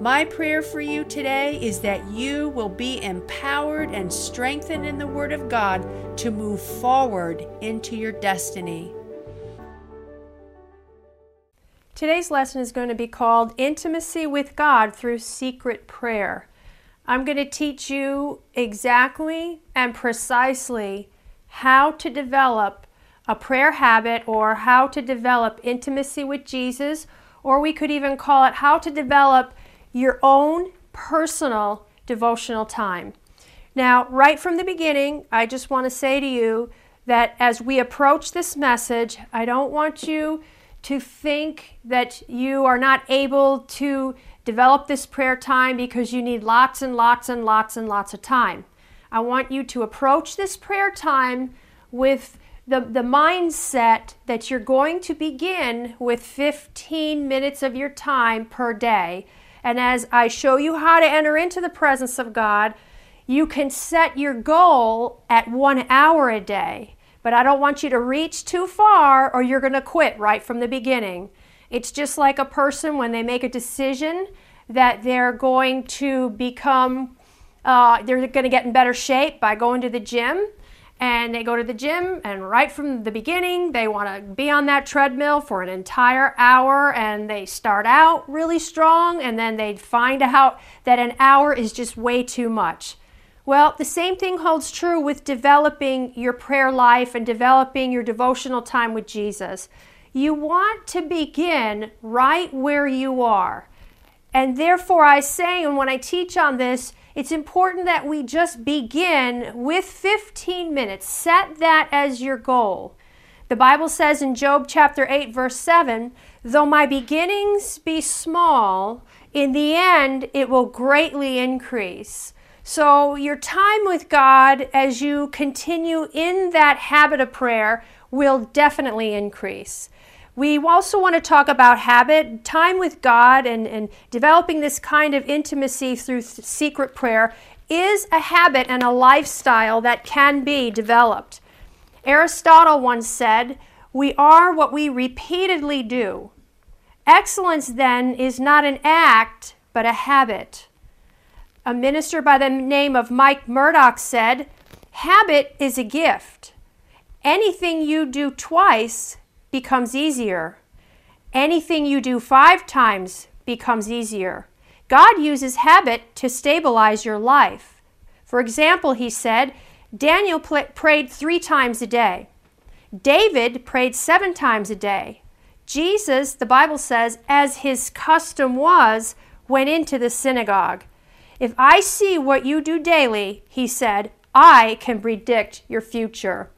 My prayer for you today is that you will be empowered and strengthened in the Word of God to move forward into your destiny. Today's lesson is going to be called Intimacy with God Through Secret Prayer. I'm going to teach you exactly and precisely how to develop a prayer habit or how to develop intimacy with Jesus, or we could even call it how to develop your own personal devotional time. Now, right from the beginning, I just want to say to you that as we approach this message, I don't want you to think that you are not able to develop this prayer time because you need lots and lots and lots and lots of time. I want you to approach this prayer time with the, the mindset that you're going to begin with 15 minutes of your time per day and as I show you how to enter into the presence of God, you can set your goal at one hour a day. But I don't want you to reach too far or you're going to quit right from the beginning. It's just like a person when they make a decision that they're going to become, uh, they're going to get in better shape by going to the gym and they go to the gym and right from the beginning they want to be on that treadmill for an entire hour and they start out really strong and then they find out that an hour is just way too much. Well the same thing holds true with developing your prayer life and developing your devotional time with jesus. You want to begin right where you are. And therefore i say and when i teach on this it's important that we just begin with 15 minutes. Set that as your goal. The Bible says in Job chapter 8, verse 7 Though my beginnings be small, in the end it will greatly increase. So, your time with God as you continue in that habit of prayer will definitely increase. We also want to talk about habit, time with God, and, and developing this kind of intimacy through th- secret prayer is a habit and a lifestyle that can be developed. Aristotle once said, We are what we repeatedly do. Excellence, then, is not an act, but a habit. A minister by the name of Mike Murdock said, Habit is a gift. Anything you do twice becomes easier. Anything you do five times becomes easier. God uses habit to stabilize your life. For example, he said, Daniel prayed three times a day. David prayed seven times a day. Jesus, the Bible says, as his custom was, went into the synagogue. If I see what you do daily, he said, I can predict your future.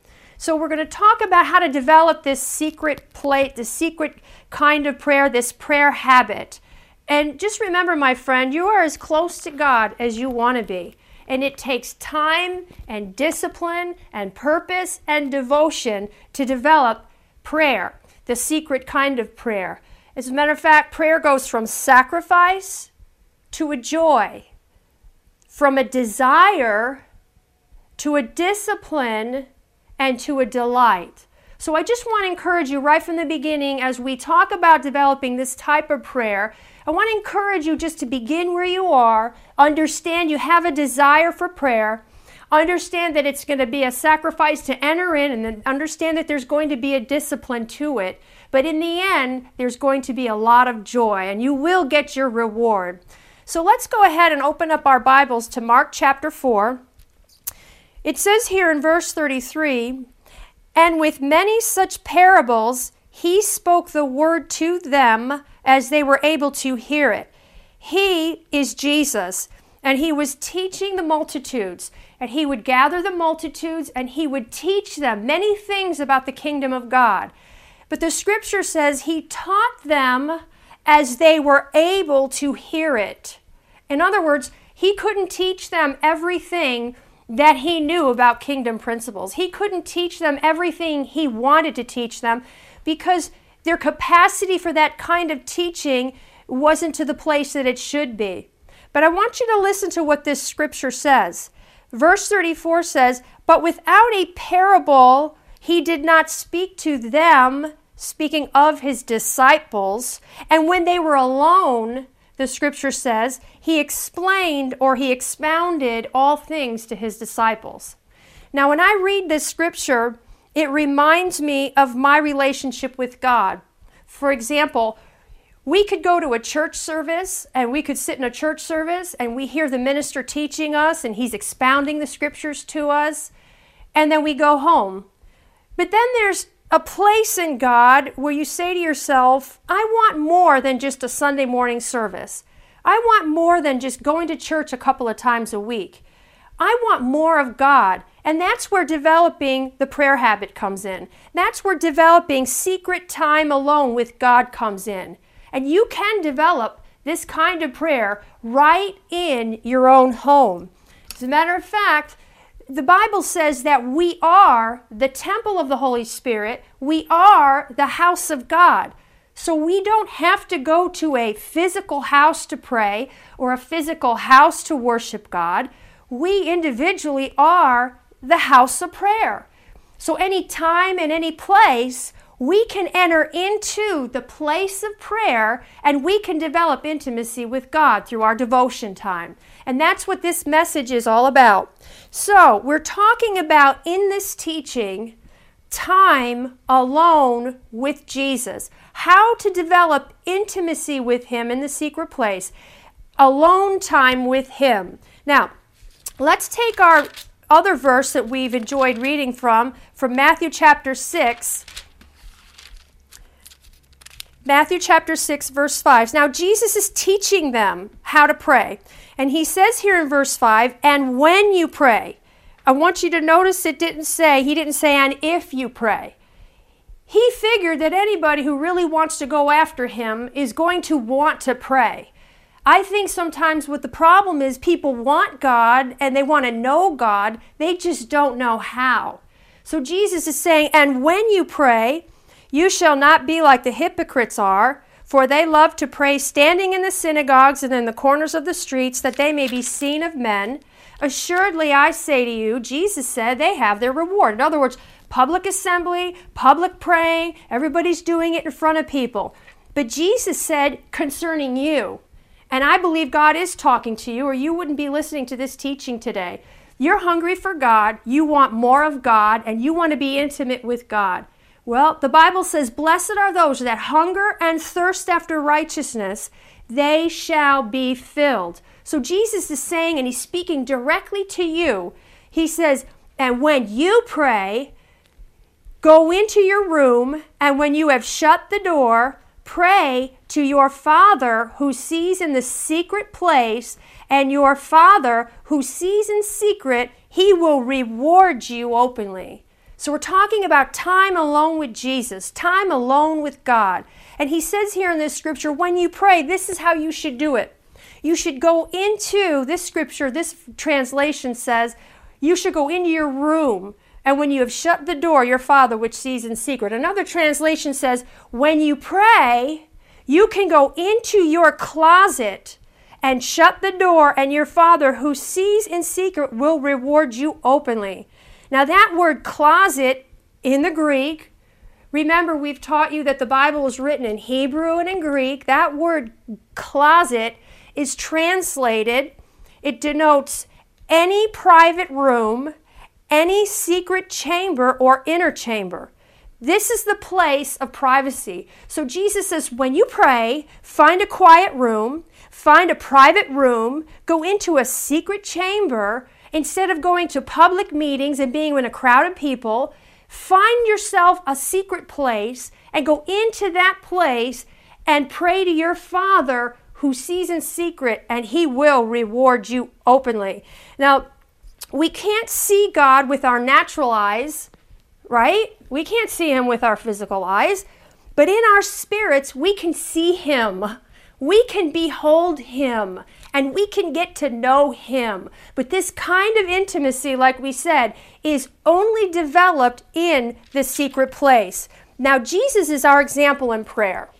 So we're going to talk about how to develop this secret plate, the secret kind of prayer, this prayer habit. And just remember, my friend, you are as close to God as you want to be. And it takes time and discipline and purpose and devotion to develop prayer, the secret kind of prayer. As a matter of fact, prayer goes from sacrifice to a joy, from a desire to a discipline and to a delight. So I just want to encourage you right from the beginning as we talk about developing this type of prayer. I want to encourage you just to begin where you are, understand you have a desire for prayer, understand that it's going to be a sacrifice to enter in, and then understand that there's going to be a discipline to it. But in the end, there's going to be a lot of joy, and you will get your reward. So let's go ahead and open up our Bibles to Mark chapter 4. It says here in verse 33 And with many such parables, he spoke the word to them as they were able to hear it. He is Jesus, and he was teaching the multitudes. And he would gather the multitudes and he would teach them many things about the kingdom of God. But the scripture says he taught them as they were able to hear it. In other words, he couldn't teach them everything that he knew about kingdom principles. He couldn't teach them everything he wanted to teach them because their capacity for that kind of teaching wasn't to the place that it should be. But I want you to listen to what this scripture says. Verse 34 says, But without a parable, he did not speak to them, speaking of his disciples. And when they were alone, the scripture says, he explained or he expounded all things to his disciples. Now, when I read this scripture, it reminds me of my relationship with God. For example, we could go to a church service and we could sit in a church service and we hear the minister teaching us and he's expounding the scriptures to us, and then we go home. But then there's a place in God where you say to yourself, I want more than just a Sunday morning service. I want more than just going to church a couple of times a week. I want more of God. And that's where developing the prayer habit comes in. That's where developing secret time alone with God comes in. And you can develop this kind of prayer right in your own home. As a matter of fact, the Bible says that we are the temple of the Holy Spirit, we are the house of God. So we don't have to go to a physical house to pray or a physical house to worship God. We individually are the house of prayer. So any time and any place, we can enter into the place of prayer and we can develop intimacy with God through our devotion time. And that's what this message is all about. So, we're talking about in this teaching time alone with Jesus, how to develop intimacy with Him in the secret place, alone time with Him. Now, let's take our other verse that we've enjoyed reading from, from Matthew chapter 6. Matthew chapter 6, verse 5. Now, Jesus is teaching them how to pray. And he says here in verse 5, and when you pray, I want you to notice it didn't say, he didn't say, and if you pray. He figured that anybody who really wants to go after him is going to want to pray. I think sometimes what the problem is people want God and they want to know God, they just don't know how. So Jesus is saying, and when you pray, you shall not be like the hypocrites are for they love to pray standing in the synagogues and in the corners of the streets, that they may be seen of men. Assuredly, I say to you, Jesus said, they have their reward. In other words, public assembly, public praying, everybody's doing it in front of people. But Jesus said concerning you, and I believe God is talking to you, or you wouldn't be listening to this teaching today. You're hungry for God, you want more of God, and you want to be intimate with God. Well, the Bible says, Blessed are those that hunger and thirst after righteousness, they shall be filled. So Jesus is saying, and he's speaking directly to you, he says, And when you pray, go into your room, and when you have shut the door, pray to your Father who sees in the secret place, and your Father who sees in secret, he will reward you openly. So we're talking about time alone with Jesus, time alone with God. And he says here in this scripture, when you pray, this is how you should do it. You should go into this scripture, this translation says, you should go into your room. And when you have shut the door, your Father, which sees in secret. Another translation says, when you pray, you can go into your closet and shut the door, and your Father, who sees in secret, will reward you openly. Now, that word closet in the Greek, remember we've taught you that the Bible is written in Hebrew and in Greek. That word closet is translated, it denotes any private room, any secret chamber or inner chamber. This is the place of privacy. So Jesus says, when you pray, find a quiet room, find a private room, go into a secret chamber, Instead of going to public meetings and being in a crowd of people, find yourself a secret place and go into that place and pray to your Father who sees in secret, and He will reward you openly. Now, we can't see God with our natural eyes, right? We can't see Him with our physical eyes, but in our spirits, we can see Him. we can behold Him and we can get to know Him. But this kind of intimacy, like we said, is only developed in the secret place. Now, Jesus is our example in prayer.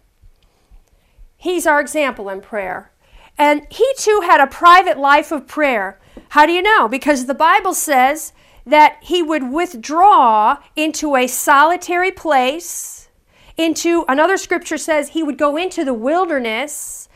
He's our example in prayer. And he too had a private life of prayer. How do you know? Because the Bible says that he would withdraw into a solitary place, into another scripture says he would go into the wilderness.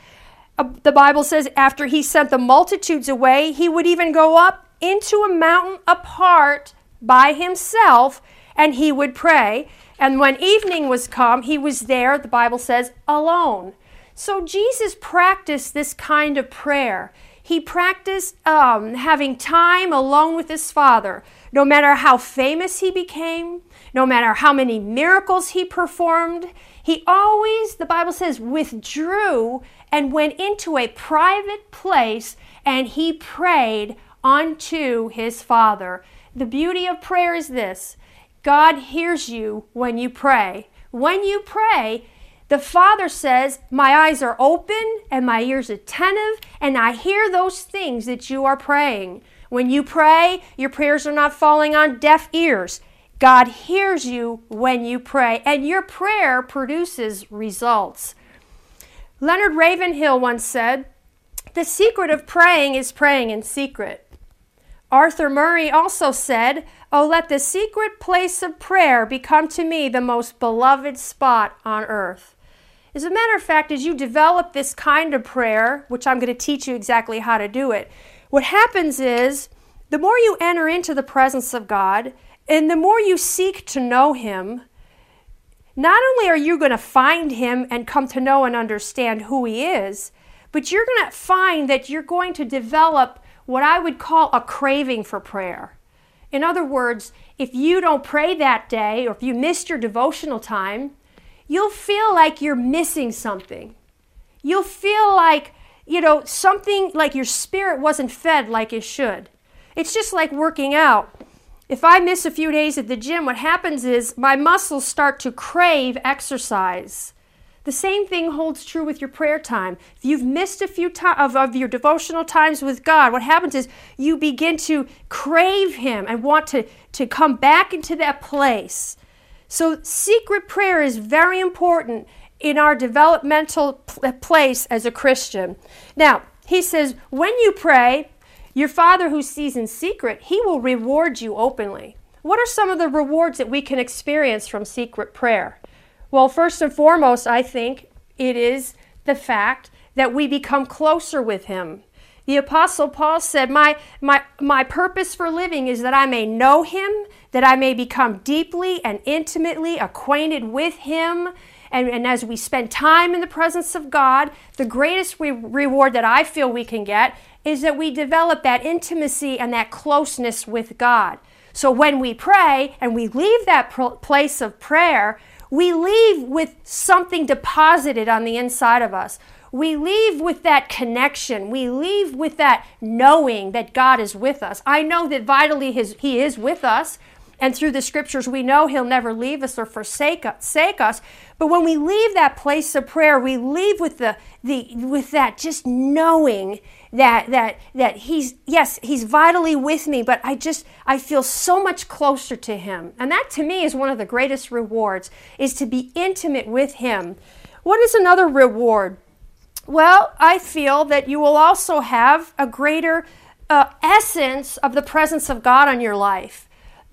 Uh, the Bible says after he sent the multitudes away, he would even go up into a mountain apart by himself and he would pray. And when evening was come, he was there, the Bible says, alone. So Jesus practiced this kind of prayer. He practiced um, having time alone with his Father. No matter how famous he became, no matter how many miracles he performed, he always, the Bible says, withdrew and went into a private place and he prayed unto his Father. The beauty of prayer is this God hears you when you pray. When you pray, the Father says, My eyes are open and my ears attentive, and I hear those things that you are praying. When you pray, your prayers are not falling on deaf ears. God hears you when you pray, and your prayer produces results. Leonard Ravenhill once said, The secret of praying is praying in secret. Arthur Murray also said, Oh, let the secret place of prayer become to me the most beloved spot on earth. As a matter of fact, as you develop this kind of prayer, which I'm going to teach you exactly how to do it, what happens is the more you enter into the presence of God and the more you seek to know Him, not only are you going to find Him and come to know and understand who He is, but you're going to find that you're going to develop what I would call a craving for prayer. In other words, if you don't pray that day or if you missed your devotional time, you'll feel like you're missing something. You'll feel like, you know, something like your spirit wasn't fed like it should. It's just like working out. If I miss a few days at the gym, what happens is my muscles start to crave exercise. The same thing holds true with your prayer time. If you've missed a few to- of, of your devotional times with God, what happens is you begin to crave Him and want to, to come back into that place. So, secret prayer is very important in our developmental pl- place as a Christian. Now, he says, when you pray, your Father who sees in secret, He will reward you openly. What are some of the rewards that we can experience from secret prayer? Well, first and foremost, I think it is the fact that we become closer with Him. The Apostle Paul said, my, my, my purpose for living is that I may know Him, that I may become deeply and intimately acquainted with Him. And, and as we spend time in the presence of God, the greatest re- reward that I feel we can get is that we develop that intimacy and that closeness with God. So when we pray and we leave that pr- place of prayer, we leave with something deposited on the inside of us. We leave with that connection. We leave with that knowing that God is with us. I know that vitally his, He is with us. And through the scriptures, we know He'll never leave us or forsake us. But when we leave that place of prayer, we leave with, the, the, with that just knowing that, that, that He's, yes, He's vitally with me, but I just, I feel so much closer to Him. And that to me is one of the greatest rewards, is to be intimate with Him. What is another reward? Well, I feel that you will also have a greater uh, essence of the presence of God on your life.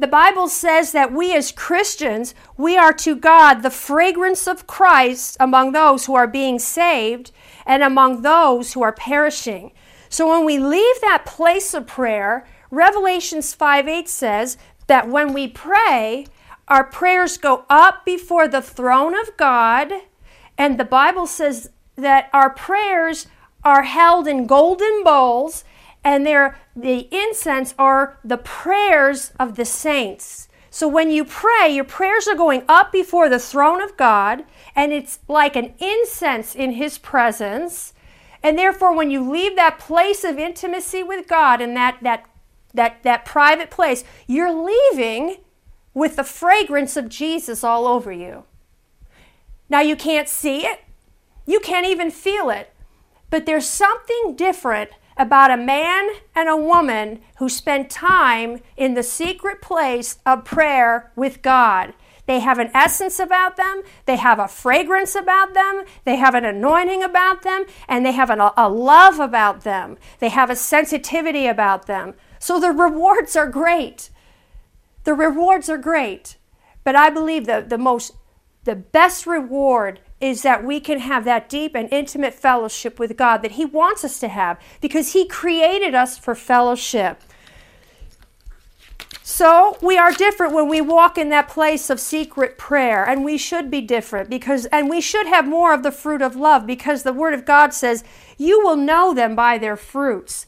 The Bible says that we as Christians, we are to God the fragrance of Christ among those who are being saved and among those who are perishing. So when we leave that place of prayer, Revelations 5 8 says that when we pray, our prayers go up before the throne of God, and the Bible says that our prayers are held in golden bowls and they're, the incense are the prayers of the saints. So when you pray, your prayers are going up before the throne of God, and it's like an incense in His presence. And therefore, when you leave that place of intimacy with God and that, that, that, that private place, you're leaving with the fragrance of Jesus all over you. Now, you can't see it, you can't even feel it. But there's something different about a man and a woman who spend time in the secret place of prayer with God. They have an essence about them, they have a fragrance about them, they have an anointing about them, and they have an, a love about them. They have a sensitivity about them. So the rewards are great. The rewards are great. But I believe that the most the best reward is that we can have that deep and intimate fellowship with God that He wants us to have because He created us for fellowship. So we are different when we walk in that place of secret prayer, and we should be different because, and we should have more of the fruit of love because the Word of God says, You will know them by their fruits.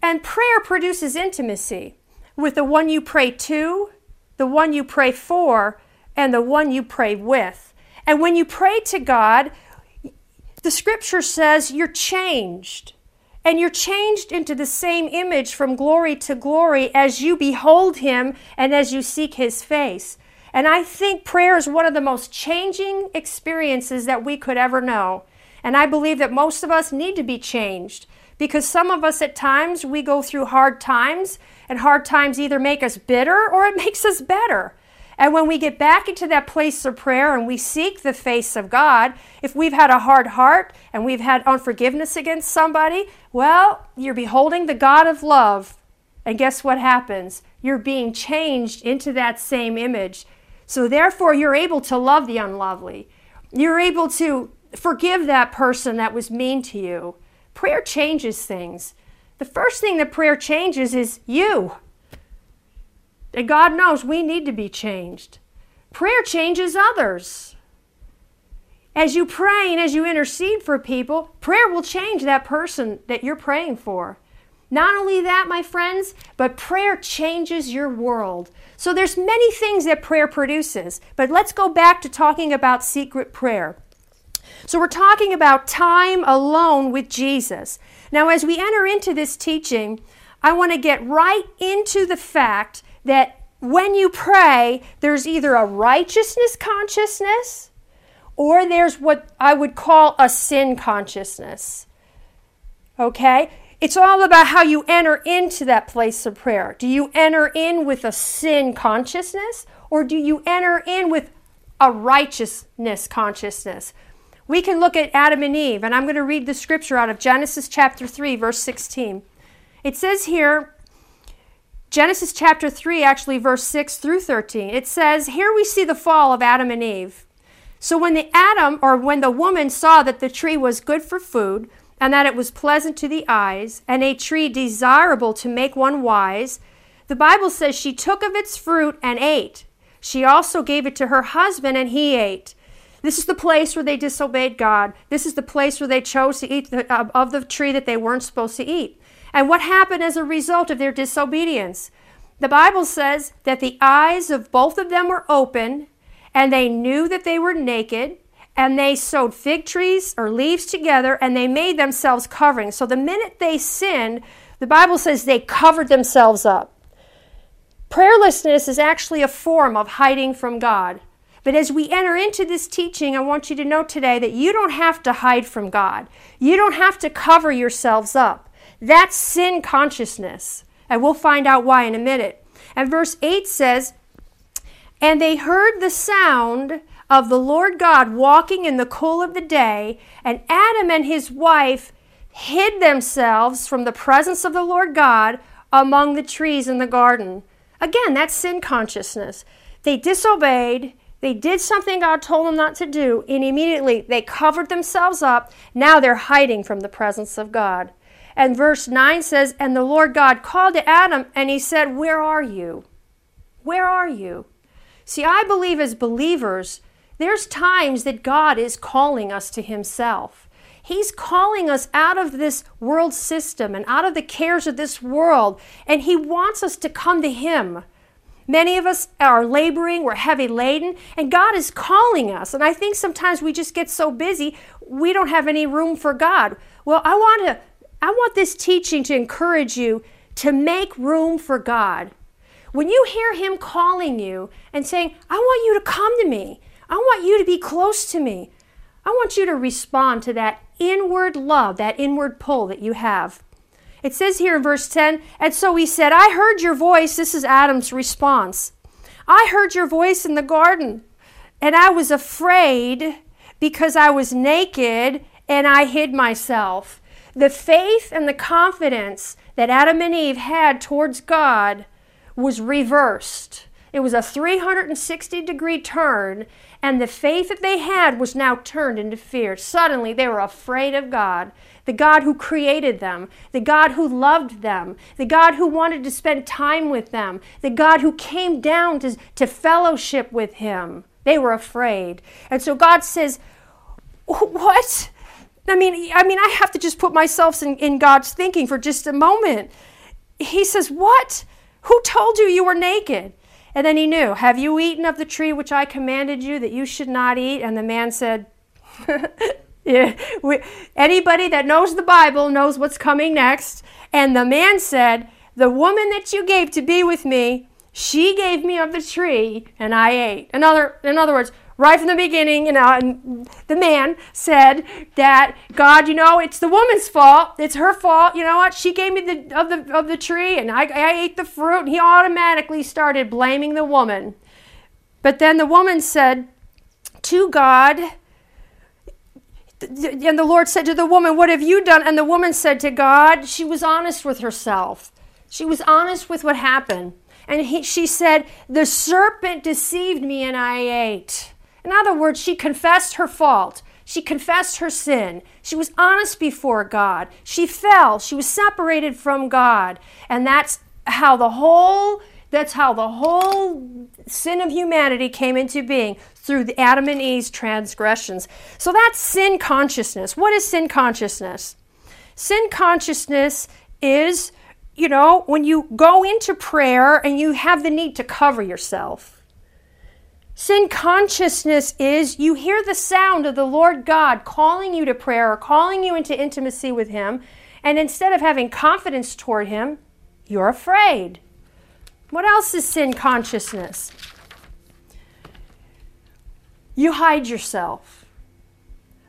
And prayer produces intimacy with the one you pray to, the one you pray for, and the one you pray with. And when you pray to God, the scripture says you're changed. And you're changed into the same image from glory to glory as you behold Him and as you seek His face. And I think prayer is one of the most changing experiences that we could ever know. And I believe that most of us need to be changed because some of us at times we go through hard times, and hard times either make us bitter or it makes us better. And when we get back into that place of prayer and we seek the face of God, if we've had a hard heart and we've had unforgiveness against somebody, well, you're beholding the God of love. And guess what happens? You're being changed into that same image. So therefore, you're able to love the unlovely. You're able to forgive that person that was mean to you. Prayer changes things. The first thing that prayer changes is you. And God knows we need to be changed. Prayer changes others. As you pray and as you intercede for people, prayer will change that person that you're praying for. Not only that, my friends, but prayer changes your world. So there's many things that prayer produces, but let's go back to talking about secret prayer. So we're talking about time alone with Jesus. Now as we enter into this teaching, I want to get right into the fact that when you pray, there's either a righteousness consciousness or there's what I would call a sin consciousness. Okay? It's all about how you enter into that place of prayer. Do you enter in with a sin consciousness or do you enter in with a righteousness consciousness? We can look at Adam and Eve, and I'm going to read the scripture out of Genesis chapter 3, verse 16. It says here, Genesis chapter 3, actually, verse 6 through 13, it says, Here we see the fall of Adam and Eve. So when the Adam, or when the woman saw that the tree was good for food, and that it was pleasant to the eyes, and a tree desirable to make one wise, the Bible says she took of its fruit and ate. She also gave it to her husband, and he ate. This is the place where they disobeyed God. This is the place where they chose to eat the, uh, of the tree that they weren't supposed to eat. And what happened as a result of their disobedience? The Bible says that the eyes of both of them were open, and they knew that they were naked, and they sewed fig trees or leaves together, and they made themselves coverings. So the minute they sinned, the Bible says they covered themselves up. Prayerlessness is actually a form of hiding from God. But as we enter into this teaching, I want you to know today that you don't have to hide from God. You don't have to cover yourselves up. That's sin consciousness. And we'll find out why in a minute. And verse 8 says, And they heard the sound of the Lord God walking in the cool of the day, and Adam and his wife hid themselves from the presence of the Lord God among the trees in the garden. Again, that's sin consciousness. They disobeyed, they did something God told them not to do, and immediately they covered themselves up. Now they're hiding from the presence of God. And verse 9 says, And the Lord God called to Adam and he said, Where are you? Where are you? See, I believe as believers, there's times that God is calling us to himself. He's calling us out of this world system and out of the cares of this world, and He wants us to come to Him. Many of us are laboring, we're heavy laden, and God is calling us. And I think sometimes we just get so busy, we don't have any room for God. Well, I want to I want this teaching to encourage you to make room for God. When you hear Him calling you and saying, I want you to come to me, I want you to be close to me, I want you to respond to that inward love, that inward pull that you have. It says here in verse 10, and so he said, I heard your voice. This is Adam's response. I heard your voice in the garden, and I was afraid because I was naked and I hid myself. The faith and the confidence that Adam and Eve had towards God was reversed. It was a 360 degree turn, and the faith that they had was now turned into fear. Suddenly, they were afraid of God, the God who created them, the God who loved them, the God who wanted to spend time with them, the God who came down to, to fellowship with Him. They were afraid. And so God says, What? I mean, I mean, I have to just put myself in, in God's thinking for just a moment. He says, What? Who told you you were naked? And then he knew, Have you eaten of the tree which I commanded you that you should not eat? And the man said, yeah, we, Anybody that knows the Bible knows what's coming next. And the man said, The woman that you gave to be with me, she gave me of the tree, and I ate. In other, in other words, right from the beginning, you know, the man said that God, you know, it's the woman's fault. It's her fault. You know what? She gave me the of the of the tree, and I, I ate the fruit. And he automatically started blaming the woman. But then the woman said to God, and the Lord said to the woman, What have you done? And the woman said to God, She was honest with herself. She was honest with what happened. And he, she said, The serpent deceived me and I ate. In other words, she confessed her fault. She confessed her sin. She was honest before God. She fell. She was separated from God. And that's how the whole that's how the whole sin of humanity came into being through Adam and Eve's transgressions. So that's sin consciousness. What is sin consciousness? Sin consciousness is, you know, when you go into prayer and you have the need to cover yourself Sin consciousness is you hear the sound of the Lord God calling you to prayer or calling you into intimacy with Him, and instead of having confidence toward Him, you're afraid. What else is sin consciousness? You hide yourself.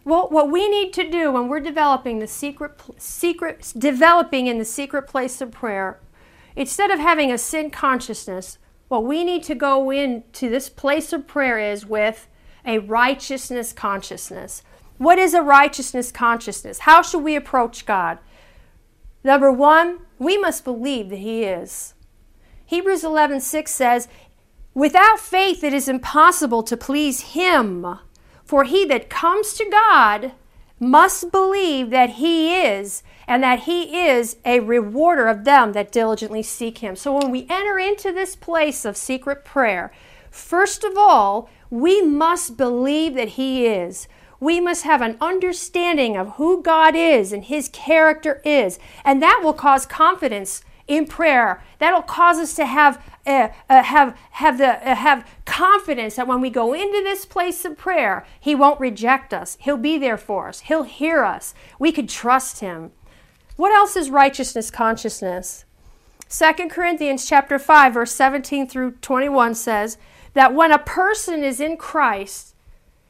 Well, what we need to do when we're developing the secret, secret, developing in the secret place of prayer, instead of having a sin consciousness, what we need to go into this place of prayer is with a righteousness consciousness. What is a righteousness consciousness? How should we approach God? Number one, we must believe that He is. Hebrews 11:6 says, Without faith it is impossible to please Him, for he that comes to God must believe that He is, and that He is a rewarder of them that diligently seek Him. So when we enter into this place of secret prayer, first of all, we must believe that He is. We must have an understanding of who God is and His character is, and that will cause confidence in prayer. That'll cause us to have uh, uh, have have the uh, have confidence that when we go into this place of prayer, He won't reject us. He'll be there for us. He'll hear us. We could trust Him. What else is righteousness consciousness? 2 Corinthians chapter 5 verse 17 through 21 says that when a person is in Christ,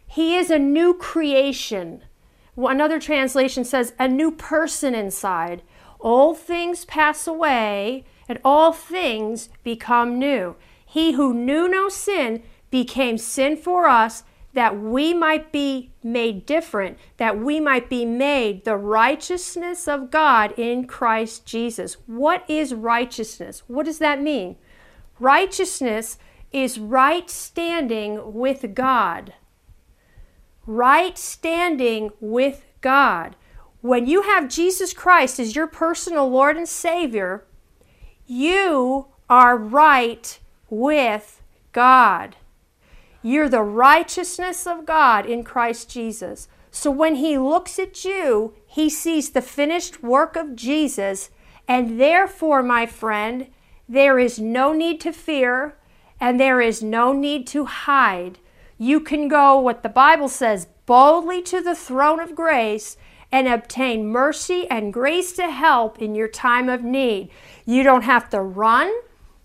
he is a new creation. Another translation says a new person inside. All things pass away, and all things become new. He who knew no sin became sin for us that we might be made different, that we might be made the righteousness of God in Christ Jesus. What is righteousness? What does that mean? Righteousness is right standing with God. Right standing with God. When you have Jesus Christ as your personal Lord and Savior, you are right with God. You're the righteousness of God in Christ Jesus. So when He looks at you, He sees the finished work of Jesus, and therefore, my friend, there is no need to fear and there is no need to hide. You can go, what the Bible says, boldly to the throne of grace and obtain mercy and grace to help in your time of need. You don't have to run,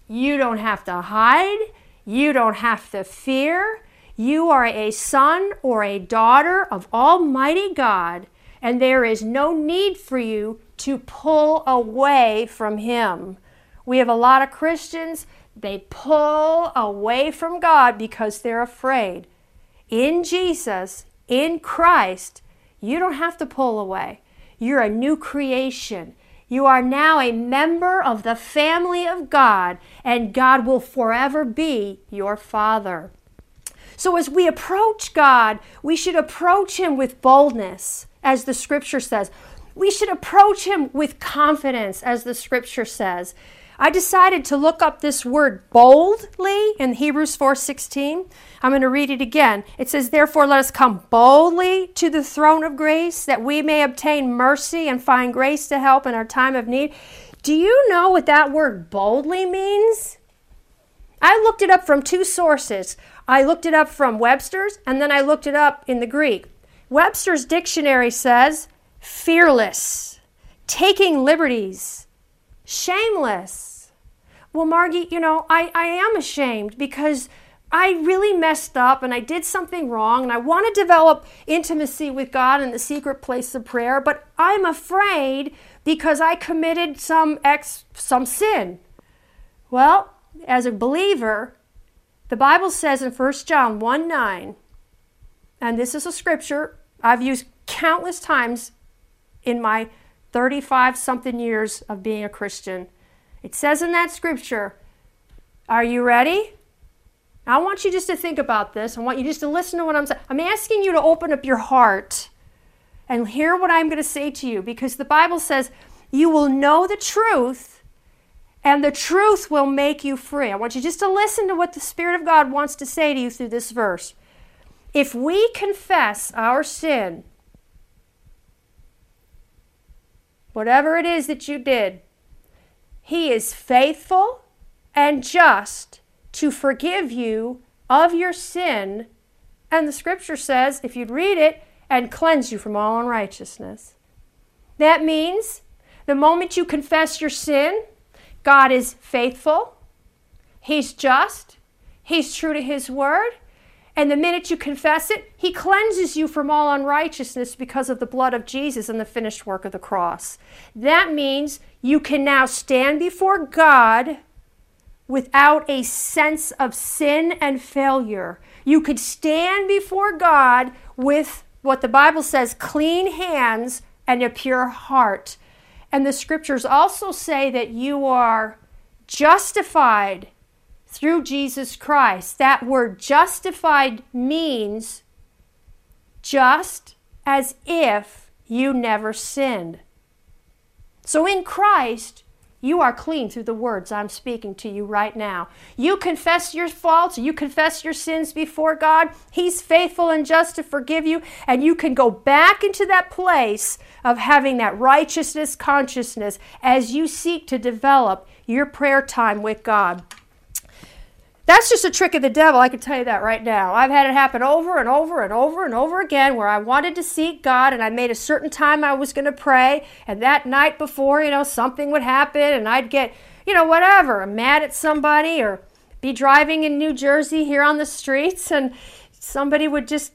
you don't have to hide, you don't have to fear. You are a son or a daughter of Almighty God, and there is no need for you to pull away from Him. We have a lot of Christians, they pull away from God because they're afraid. In Jesus, in Christ, you don't have to pull away. You're a new creation. You are now a member of the family of God, and God will forever be your Father. So, as we approach God, we should approach Him with boldness, as the scripture says. We should approach Him with confidence, as the scripture says. I decided to look up this word boldly in Hebrews 4:16. I'm going to read it again. It says, "Therefore let us come boldly to the throne of grace that we may obtain mercy and find grace to help in our time of need." Do you know what that word boldly means? I looked it up from two sources. I looked it up from Webster's and then I looked it up in the Greek. Webster's dictionary says fearless, taking liberties, shameless. Well, Margie, you know, I, I am ashamed because I really messed up and I did something wrong and I want to develop intimacy with God in the secret place of prayer, but I'm afraid because I committed some ex some sin. Well, as a believer, the Bible says in 1 John 1 9, and this is a scripture I've used countless times in my 35 something years of being a Christian. It says in that scripture, Are you ready? I want you just to think about this. I want you just to listen to what I'm saying. I'm asking you to open up your heart and hear what I'm going to say to you because the Bible says you will know the truth and the truth will make you free. I want you just to listen to what the Spirit of God wants to say to you through this verse. If we confess our sin, whatever it is that you did, He is faithful and just to forgive you of your sin. And the scripture says, if you'd read it, and cleanse you from all unrighteousness. That means the moment you confess your sin, God is faithful, He's just, He's true to His word, and the minute you confess it, He cleanses you from all unrighteousness because of the blood of Jesus and the finished work of the cross. That means you can now stand before God without a sense of sin and failure. You could stand before God with what the Bible says clean hands and a pure heart. And the scriptures also say that you are justified through Jesus Christ. That word justified means just as if you never sinned. So in Christ, you are clean through the words I'm speaking to you right now. You confess your faults, you confess your sins before God. He's faithful and just to forgive you, and you can go back into that place of having that righteousness consciousness as you seek to develop your prayer time with God. That's just a trick of the devil, I can tell you that right now. I've had it happen over and over and over and over again where I wanted to seek God and I made a certain time I was going to pray, and that night before, you know, something would happen and I'd get, you know, whatever, mad at somebody or be driving in New Jersey here on the streets and somebody would just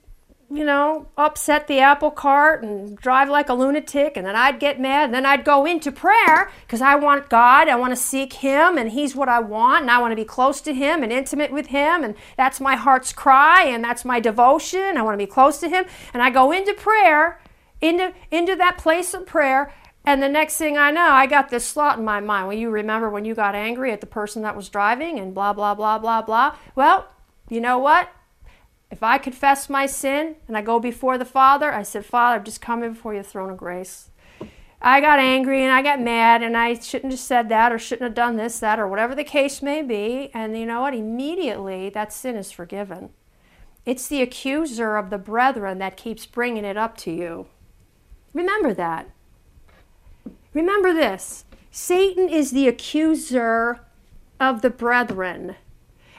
you know, upset the apple cart and drive like a lunatic, and then I'd get mad, and then I'd go into prayer because I want God, I want to seek Him, and He's what I want, and I want to be close to Him and intimate with Him, and that's my heart's cry, and that's my devotion. I want to be close to Him, and I go into prayer, into into that place of prayer, and the next thing I know, I got this thought in my mind. Well, you remember when you got angry at the person that was driving, and blah blah blah blah blah. Well, you know what? If I confess my sin and I go before the Father, I said, Father, I'm just coming before your throne of grace. I got angry and I got mad and I shouldn't have said that or shouldn't have done this, that, or whatever the case may be. And you know what? Immediately that sin is forgiven. It's the accuser of the brethren that keeps bringing it up to you. Remember that. Remember this Satan is the accuser of the brethren.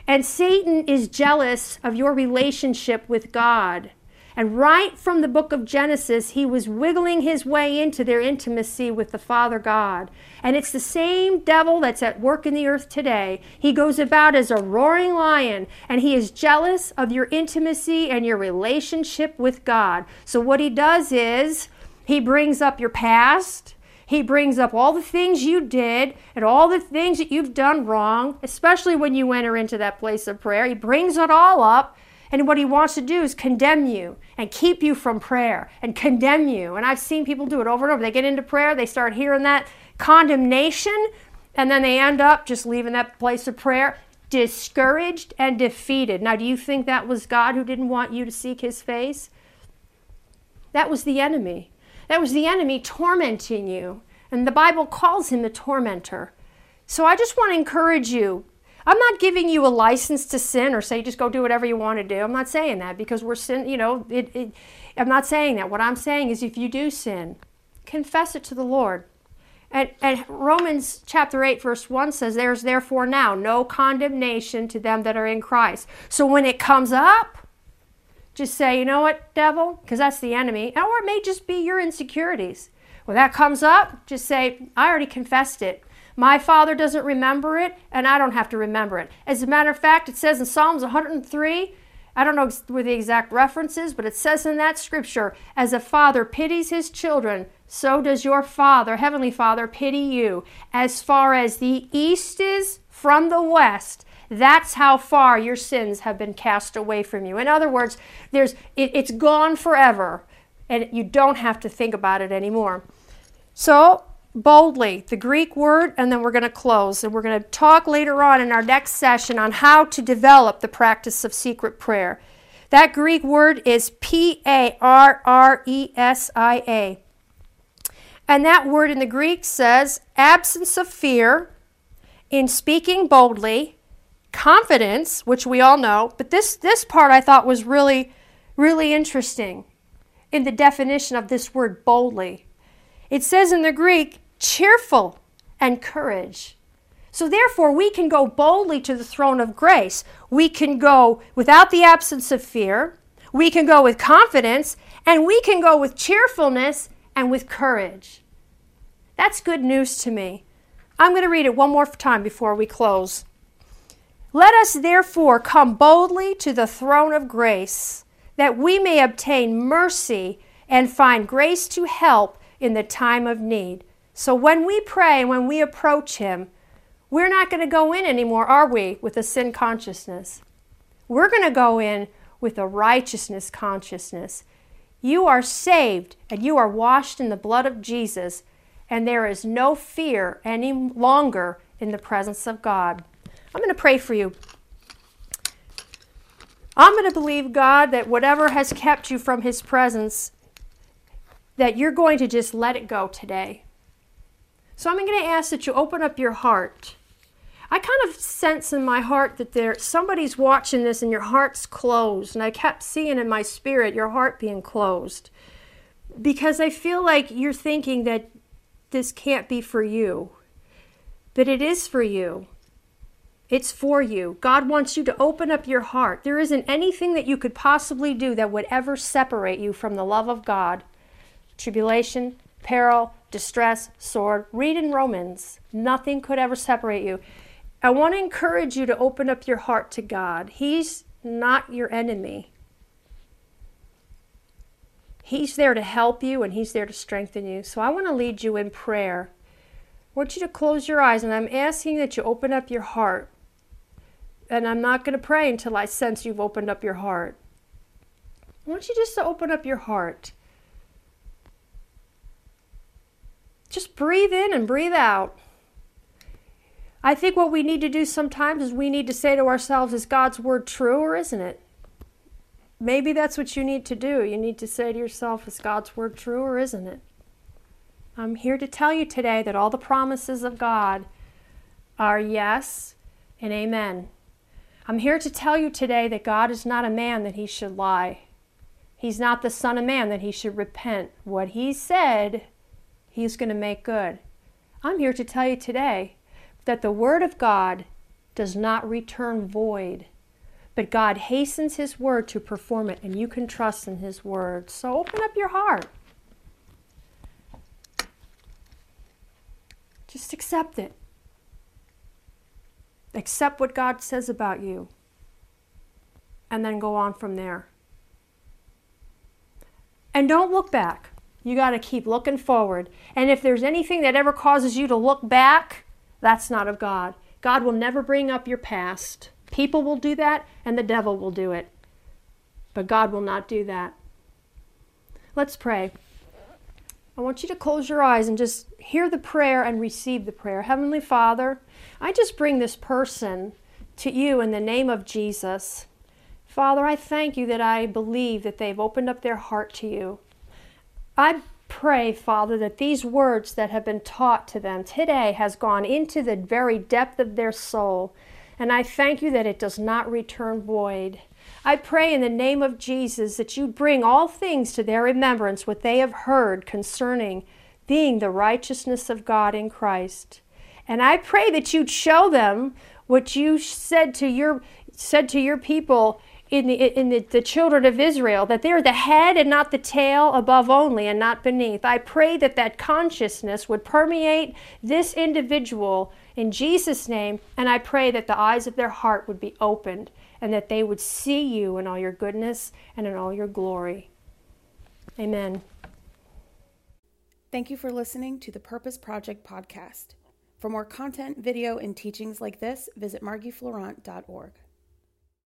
And Satan is jealous of your relationship with God. And right from the book of Genesis, he was wiggling his way into their intimacy with the Father God. And it's the same devil that's at work in the earth today. He goes about as a roaring lion, and he is jealous of your intimacy and your relationship with God. So, what he does is he brings up your past. He brings up all the things you did and all the things that you've done wrong, especially when you enter into that place of prayer. He brings it all up and what he wants to do is condemn you and keep you from prayer and condemn you. And I've seen people do it over and over. They get into prayer, they start hearing that condemnation, and then they end up just leaving that place of prayer discouraged and defeated. Now, do you think that was God who didn't want you to seek his face? That was the enemy. That was the enemy tormenting you. And the Bible calls him the tormentor. So I just want to encourage you I'm not giving you a license to sin or say just go do whatever you want to do. I'm not saying that because we're sin, you know, it, it, I'm not saying that. What I'm saying is if you do sin, confess it to the Lord. And, and Romans chapter 8, verse 1 says, There's therefore now no condemnation to them that are in Christ. So when it comes up, just say, You know what, devil? Because that's the enemy. Or it may just be your insecurities. When that comes up, just say, I already confessed it. My Father doesn't remember it, and I don't have to remember it. As a matter of fact, it says in Psalms 103, I don't know where the exact reference is, but it says in that scripture, as a father pities his children, so does your Father, Heavenly Father, pity you. As far as the east is from the west, that's how far your sins have been cast away from you. In other words, there's it, it's gone forever, and you don't have to think about it anymore. So boldly, the Greek word, and then we're going to close. And we're going to talk later on in our next session on how to develop the practice of secret prayer. That Greek word is P A R R E S I A. And that word in the Greek says absence of fear, in speaking boldly, confidence, which we all know, but this, this part I thought was really, really interesting in the definition of this word boldly. It says in the Greek, cheerful and courage. So, therefore, we can go boldly to the throne of grace. We can go without the absence of fear. We can go with confidence. And we can go with cheerfulness and with courage. That's good news to me. I'm going to read it one more time before we close. Let us therefore come boldly to the throne of grace, that we may obtain mercy and find grace to help in the time of need. So when we pray, and when we approach Him, we're not going to go in anymore, are we, with a sin consciousness? We're going to go in with a righteousness consciousness. You are saved and you are washed in the blood of Jesus, and there is no fear any longer in the presence of God. I'm going to pray for you. I'm going to believe, God, that whatever has kept you from His presence, that you're going to just let it go today. So I'm going to ask that you open up your heart. I kind of sense in my heart that there somebody's watching this and your heart's closed. And I kept seeing in my spirit your heart being closed. Because I feel like you're thinking that this can't be for you. But it is for you. It's for you. God wants you to open up your heart. There isn't anything that you could possibly do that would ever separate you from the love of God. Tribulation, peril, distress, sword. Read in Romans. Nothing could ever separate you. I want to encourage you to open up your heart to God. He's not your enemy. He's there to help you and He's there to strengthen you. So I want to lead you in prayer. I want you to close your eyes and I'm asking that you open up your heart. And I'm not going to pray until I sense you've opened up your heart. I want you just to open up your heart. Just breathe in and breathe out. I think what we need to do sometimes is we need to say to ourselves, is God's word true or isn't it? Maybe that's what you need to do. You need to say to yourself, is God's word true or isn't it? I'm here to tell you today that all the promises of God are yes and amen. I'm here to tell you today that God is not a man that he should lie. He's not the Son of Man that he should repent. What he said, He's going to make good. I'm here to tell you today that the Word of God does not return void. but God hastens His word to perform it, and you can trust in His word. So open up your heart. Just accept it. Accept what God says about you, and then go on from there. And don't look back. You got to keep looking forward. And if there's anything that ever causes you to look back, that's not of God. God will never bring up your past. People will do that, and the devil will do it. But God will not do that. Let's pray. I want you to close your eyes and just hear the prayer and receive the prayer. Heavenly Father, I just bring this person to you in the name of Jesus. Father, I thank you that I believe that they've opened up their heart to you. I pray, Father, that these words that have been taught to them today has gone into the very depth of their soul. And I thank you that it does not return void. I pray in the name of Jesus that you bring all things to their remembrance what they have heard concerning being the righteousness of God in Christ. And I pray that you'd show them what you said to your said to your people in the in the, the children of Israel that they're the head and not the tail, above only and not beneath. I pray that that consciousness would permeate this individual in Jesus' name, and I pray that the eyes of their heart would be opened and that they would see you in all your goodness and in all your glory. Amen. Thank you for listening to the Purpose Project podcast. For more content, video, and teachings like this, visit margiefleurant.org.